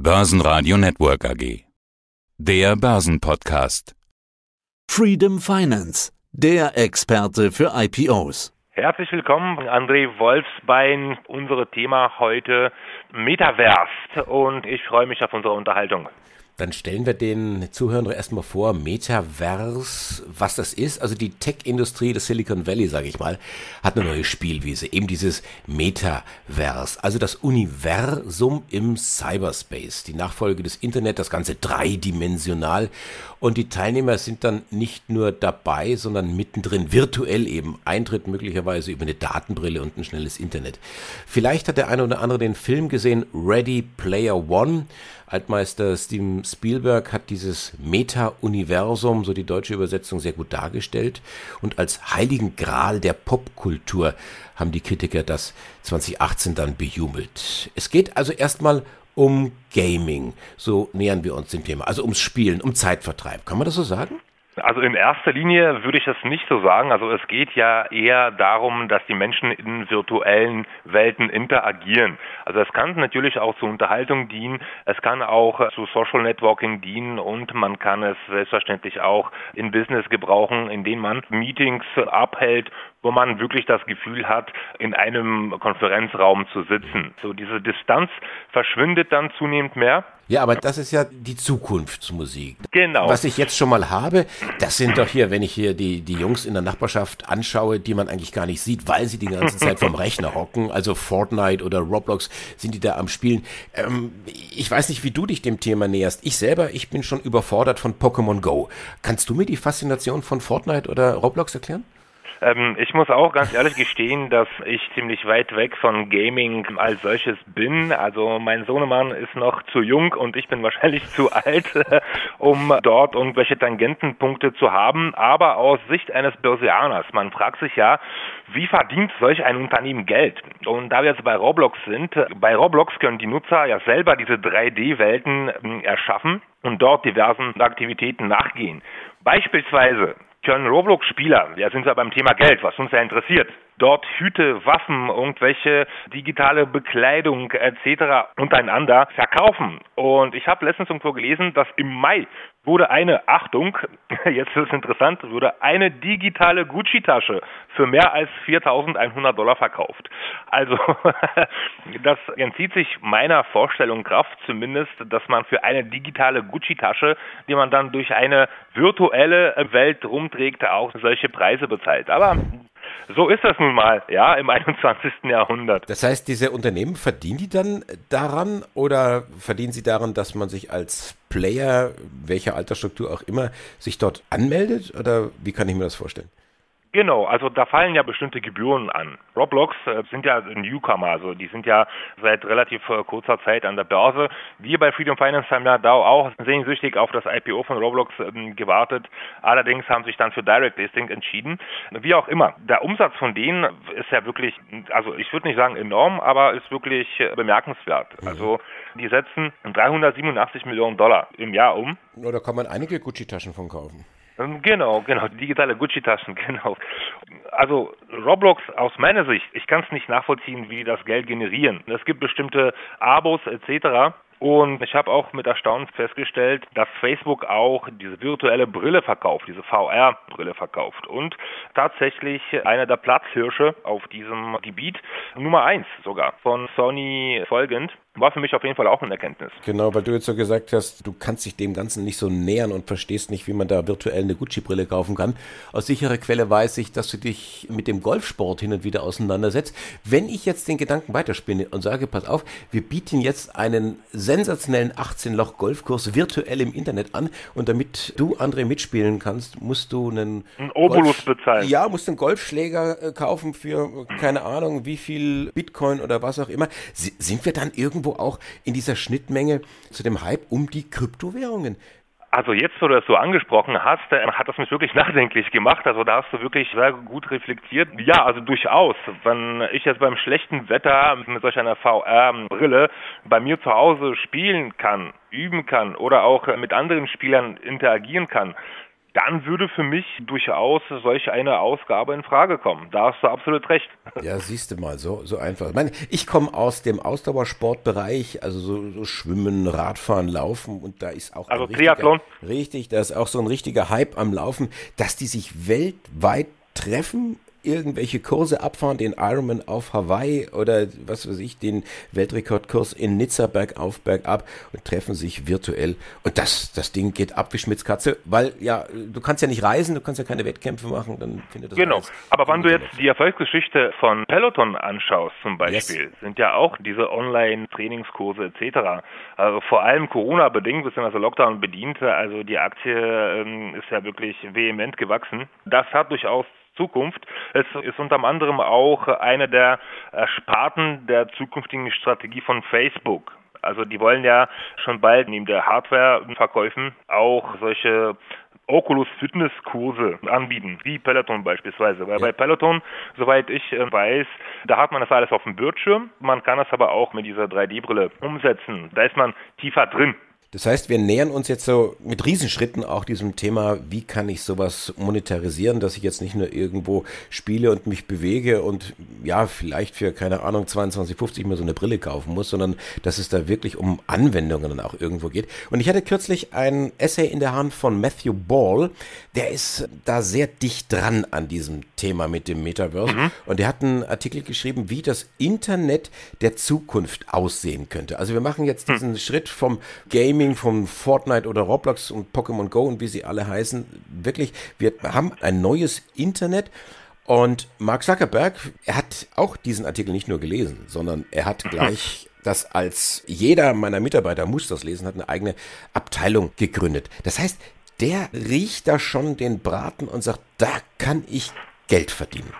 Börsenradio Network AG. Der Börsenpodcast. Freedom Finance, der Experte für IPOs. Herzlich willkommen, André Wolfsbein. Unser Thema heute Metaverse und ich freue mich auf unsere Unterhaltung. Dann stellen wir den Zuhörern erstmal vor, Metaverse, was das ist. Also die Tech-Industrie des Silicon Valley, sage ich mal, hat eine neue Spielwiese, eben dieses Metaverse, also das Universum im Cyberspace, die Nachfolge des Internet, das Ganze dreidimensional. Und die Teilnehmer sind dann nicht nur dabei, sondern mittendrin, virtuell eben. Eintritt möglicherweise über eine Datenbrille und ein schnelles Internet. Vielleicht hat der eine oder andere den Film gesehen, Ready Player One. Altmeister Steven Spielberg hat dieses Meta-Universum, so die deutsche Übersetzung, sehr gut dargestellt. Und als heiligen Gral der Popkultur haben die Kritiker das 2018 dann bejubelt. Es geht also erstmal um Gaming. So nähern wir uns dem Thema. Also ums Spielen, um Zeitvertreib. Kann man das so sagen? Also in erster Linie würde ich das nicht so sagen. Also es geht ja eher darum, dass die Menschen in virtuellen Welten interagieren. Also es kann natürlich auch zur Unterhaltung dienen, es kann auch zu Social Networking dienen und man kann es selbstverständlich auch in Business gebrauchen, indem man Meetings abhält, wo man wirklich das Gefühl hat, in einem Konferenzraum zu sitzen. So diese Distanz verschwindet dann zunehmend mehr. Ja, aber das ist ja die Zukunftsmusik. Genau. Was ich jetzt schon mal habe, das sind doch hier, wenn ich hier die, die Jungs in der Nachbarschaft anschaue, die man eigentlich gar nicht sieht, weil sie die ganze Zeit vom Rechner hocken, also Fortnite oder Roblox, sind die da am Spielen. Ähm, ich weiß nicht, wie du dich dem Thema näherst. Ich selber, ich bin schon überfordert von Pokémon Go. Kannst du mir die Faszination von Fortnite oder Roblox erklären? Ähm, ich muss auch ganz ehrlich gestehen, dass ich ziemlich weit weg von Gaming als solches bin. Also mein Sohnemann ist noch zu jung und ich bin wahrscheinlich zu alt, um dort irgendwelche Tangentenpunkte zu haben. Aber aus Sicht eines Börsianers, man fragt sich ja, wie verdient solch ein Unternehmen Geld? Und da wir jetzt bei Roblox sind, bei Roblox können die Nutzer ja selber diese 3D-Welten ähm, erschaffen und dort diversen Aktivitäten nachgehen. Beispielsweise können Roblox-Spieler, ja sind wir beim Thema Geld, was uns ja interessiert, dort Hüte, Waffen, irgendwelche digitale Bekleidung etc. untereinander verkaufen. Und ich habe letztens irgendwo gelesen, dass im Mai wurde eine, Achtung, jetzt ist es interessant, wurde eine digitale Gucci-Tasche für mehr als 4.100 Dollar verkauft. Also das entzieht sich meiner Vorstellung Kraft zumindest, dass man für eine digitale Gucci-Tasche, die man dann durch eine virtuelle Welt rumträgt, auch solche Preise bezahlt. Aber so ist das nun mal, ja, im 21. Jahrhundert. Das heißt, diese Unternehmen verdienen die dann daran oder verdienen sie daran, dass man sich als Player, welcher Altersstruktur auch immer, sich dort anmeldet? Oder wie kann ich mir das vorstellen? Genau, also da fallen ja bestimmte Gebühren an. Roblox äh, sind ja Newcomer, also die sind ja seit relativ äh, kurzer Zeit an der Börse. Wir bei Freedom Finance haben ja da auch sehnsüchtig auf das IPO von Roblox ähm, gewartet. Allerdings haben sich dann für Direct Listing entschieden. Wie auch immer, der Umsatz von denen ist ja wirklich, also ich würde nicht sagen enorm, aber ist wirklich äh, bemerkenswert. Mhm. Also die setzen 387 Millionen Dollar im Jahr um. Ja, da kann man einige Gucci-Taschen von kaufen. Ähm, genau, genau, digitale Gucci-Taschen, genau. Also Roblox aus meiner Sicht, ich kann es nicht nachvollziehen, wie die das Geld generieren. Es gibt bestimmte Abos etc. Und ich habe auch mit Erstaunen festgestellt, dass Facebook auch diese virtuelle Brille verkauft, diese VR-Brille verkauft und tatsächlich einer der Platzhirsche auf diesem Gebiet, Nummer eins sogar, von Sony folgend, war für mich auf jeden Fall auch eine Erkenntnis. Genau, weil du jetzt so gesagt hast, du kannst dich dem Ganzen nicht so nähern und verstehst nicht, wie man da virtuell eine Gucci-Brille kaufen kann. Aus sicherer Quelle weiß ich, dass du dich mit dem Golfsport hin und wieder auseinandersetzt. Wenn ich jetzt den Gedanken weiterspinne und sage, pass auf, wir bieten jetzt einen sensationellen 18-Loch-Golfkurs virtuell im Internet an und damit du, André, mitspielen kannst, musst du einen Ein Obolus Golf bezahlen. Ja, musst einen Golfschläger äh, kaufen für, keine Ahnung, wie viel Bitcoin oder was auch immer. sind wir dann irgendwo irgendwo auch in dieser Schnittmenge zu dem Hype um die Kryptowährungen. Also jetzt, wo du das so angesprochen hast, äh, hat das mich wirklich nachdenklich gemacht. Also da hast du wirklich sehr gut reflektiert. Ja, also durchaus. Wenn ich jetzt beim schlechten Wetter mit solch einer VR-Brille bei mir zu Hause spielen kann, üben kann oder auch mit anderen Spielern interagieren kann, dann würde für mich durchaus solch eine Ausgabe in Frage kommen. Da hast du absolut recht. Ja, siehst du mal, so, so einfach. Ich, meine, ich komme aus dem Ausdauersportbereich, also so, so, Schwimmen, Radfahren, Laufen und da ist auch also Triathlon. Richtig, da ist auch so ein richtiger Hype am Laufen, dass die sich weltweit treffen irgendwelche Kurse abfahren, den Ironman auf Hawaii oder was weiß ich, den Weltrekordkurs in Nizza bergauf, bergab und treffen sich virtuell. Und das, das Ding geht ab wie Schmitzkatze, weil ja, du kannst ja nicht reisen, du kannst ja keine Wettkämpfe machen, dann findet das Genau. Aber wenn du jetzt die Erfolgsgeschichte von Peloton anschaust zum Beispiel, yes. sind ja auch diese Online-Trainingskurse etc. Also vor allem Corona-bedingt, beziehungsweise Lockdown bedient, also die Aktie ähm, ist ja wirklich vehement gewachsen. Das hat durchaus Zukunft. Es ist unter anderem auch eine der Sparten der zukünftigen Strategie von Facebook. Also die wollen ja schon bald neben der Hardware-Verkäufen auch solche Oculus Fitness Kurse anbieten, wie Peloton beispielsweise. Weil bei Peloton, soweit ich äh, weiß, da hat man das alles auf dem Bildschirm. Man kann das aber auch mit dieser 3D-Brille umsetzen. Da ist man tiefer drin. Das heißt, wir nähern uns jetzt so mit Riesenschritten auch diesem Thema, wie kann ich sowas monetarisieren, dass ich jetzt nicht nur irgendwo spiele und mich bewege und ja, vielleicht für, keine Ahnung, 22,50 mir so eine Brille kaufen muss, sondern dass es da wirklich um Anwendungen dann auch irgendwo geht. Und ich hatte kürzlich ein Essay in der Hand von Matthew Ball, der ist da sehr dicht dran an diesem Thema mit dem Metaverse mhm. und der hat einen Artikel geschrieben, wie das Internet der Zukunft aussehen könnte. Also wir machen jetzt hm. diesen mhm. Schritt vom Game Gaming von Fortnite oder Roblox und Pokémon Go und wie sie alle heißen, wirklich, wir haben ein neues Internet. Und Mark Zuckerberg, er hat auch diesen Artikel nicht nur gelesen, sondern er hat gleich das als jeder meiner Mitarbeiter muss das lesen, hat eine eigene Abteilung gegründet. Das heißt, der riecht da schon den Braten und sagt, da kann ich Geld verdienen.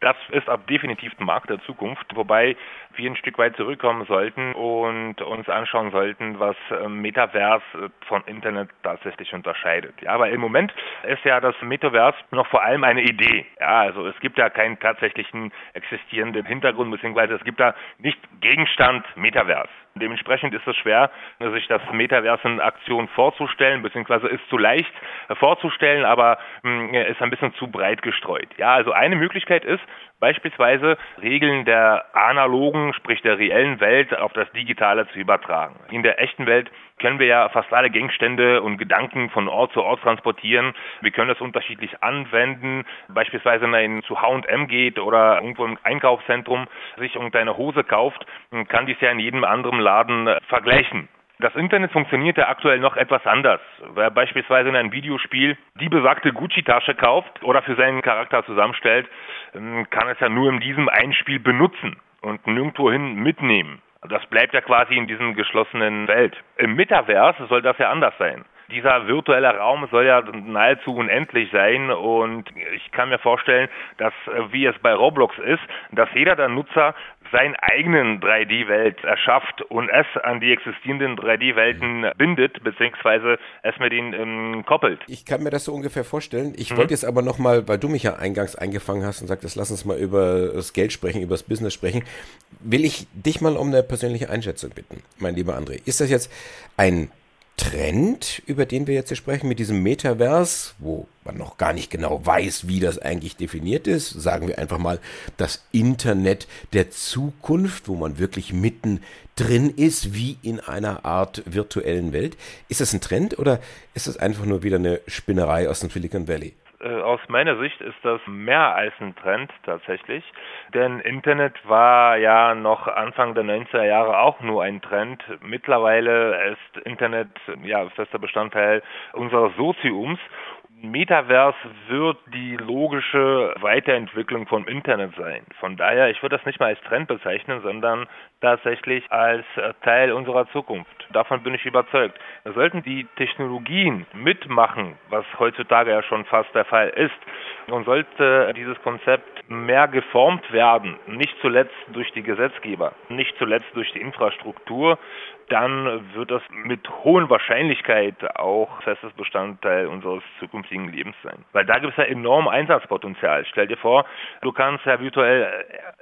Das ist ab definitiv ein Markt der Zukunft, wobei wir ein Stück weit zurückkommen sollten und uns anschauen sollten, was ähm, Metaverse äh, von Internet tatsächlich unterscheidet. Ja, aber im Moment ist ja das Metaverse noch vor allem eine Idee. Ja, also es gibt ja keinen tatsächlichen existierenden Hintergrund, beziehungsweise es gibt da nicht Gegenstand Metaverse. Dementsprechend ist es schwer, sich das Metaverse in Aktion vorzustellen, beziehungsweise ist zu leicht vorzustellen, aber hm, ist ein bisschen zu breit gestreut. Ja, also eine Möglichkeit ist, beispielsweise Regeln der analogen, sprich der reellen Welt auf das Digitale zu übertragen. In der echten Welt können wir ja fast alle Gegenstände und Gedanken von Ort zu Ort transportieren. Wir können das unterschiedlich anwenden. Beispielsweise, wenn man zu H&M geht oder irgendwo im Einkaufszentrum sich irgendeine Hose kauft, kann dies ja in jedem anderen Laden vergleichen. Das Internet funktioniert ja aktuell noch etwas anders. Wer beispielsweise in einem Videospiel die besagte Gucci-Tasche kauft oder für seinen Charakter zusammenstellt, ähm, kann es ja nur in diesem Einspiel benutzen und nirgendwohin mitnehmen. Das bleibt ja quasi in diesem geschlossenen Welt. Im Metaverse soll das ja anders sein dieser virtuelle Raum soll ja nahezu unendlich sein und ich kann mir vorstellen, dass äh, wie es bei Roblox ist, dass jeder der Nutzer seinen eigenen 3D-Welt erschafft und es an die existierenden 3D-Welten bindet, beziehungsweise es mit ihnen ähm, koppelt. Ich kann mir das so ungefähr vorstellen. Ich mhm. wollte jetzt aber nochmal, weil du mich ja eingangs eingefangen hast und sagtest, lass uns mal über das Geld sprechen, über das Business sprechen, will ich dich mal um eine persönliche Einschätzung bitten, mein lieber André. Ist das jetzt ein Trend, über den wir jetzt hier sprechen, mit diesem Metaverse, wo man noch gar nicht genau weiß, wie das eigentlich definiert ist, sagen wir einfach mal das Internet der Zukunft, wo man wirklich mitten drin ist, wie in einer Art virtuellen Welt. Ist das ein Trend oder ist das einfach nur wieder eine Spinnerei aus dem Silicon Valley? Äh, aus meiner Sicht ist das mehr als ein Trend tatsächlich, denn Internet war ja noch Anfang der 90er Jahre auch nur ein Trend. Mittlerweile ist Internet ja fester Bestandteil unseres Soziums Metaverse wird die logische Weiterentwicklung vom Internet sein. Von daher, ich würde das nicht mal als Trend bezeichnen, sondern tatsächlich als Teil unserer Zukunft. Davon bin ich überzeugt. Sollten die Technologien mitmachen, was heutzutage ja schon fast der Fall ist, und sollte dieses Konzept mehr geformt werden, nicht zuletzt durch die Gesetzgeber, nicht zuletzt durch die Infrastruktur, dann wird das mit hohen Wahrscheinlichkeit auch festes Bestandteil unseres zukünftigen Lebens sein. Weil da gibt es ja enorm Einsatzpotenzial. Stell dir vor, du kannst ja virtuell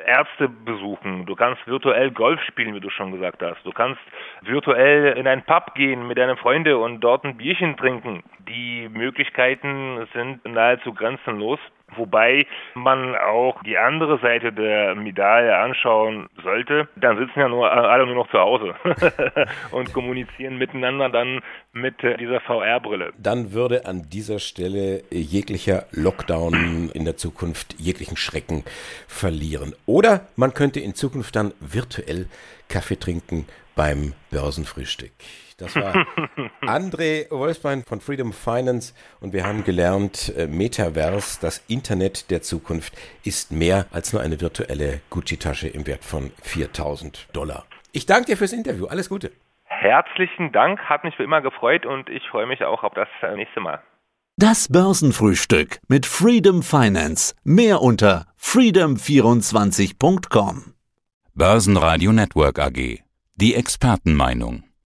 Ärzte besuchen, du kannst virtuell Golf spielen, wie du schon gesagt hast, du kannst virtuell in einen Pub gehen mit deinen Freunden und dort ein Bierchen trinken. Die Möglichkeiten sind nahezu grenzenlos. Wobei man auch die andere Seite der Medaille anschauen sollte. Dann sitzen ja nur alle nur noch zu Hause und kommunizieren miteinander dann mit dieser VR-Brille. Dann würde an dieser Stelle jeglicher Lockdown in der Zukunft jeglichen Schrecken verlieren. Oder man könnte in Zukunft dann virtuell Kaffee trinken beim Börsenfrühstück. Das war André Wolfsbein von Freedom Finance und wir haben gelernt, äh, Metaverse, das Internet der Zukunft, ist mehr als nur eine virtuelle Gucci-Tasche im Wert von 4000 Dollar. Ich danke dir fürs Interview. Alles Gute. Herzlichen Dank, hat mich wie immer gefreut und ich freue mich auch auf das nächste Mal. Das Börsenfrühstück mit Freedom Finance. Mehr unter freedom24.com. Börsenradio Network AG. Die Expertenmeinung.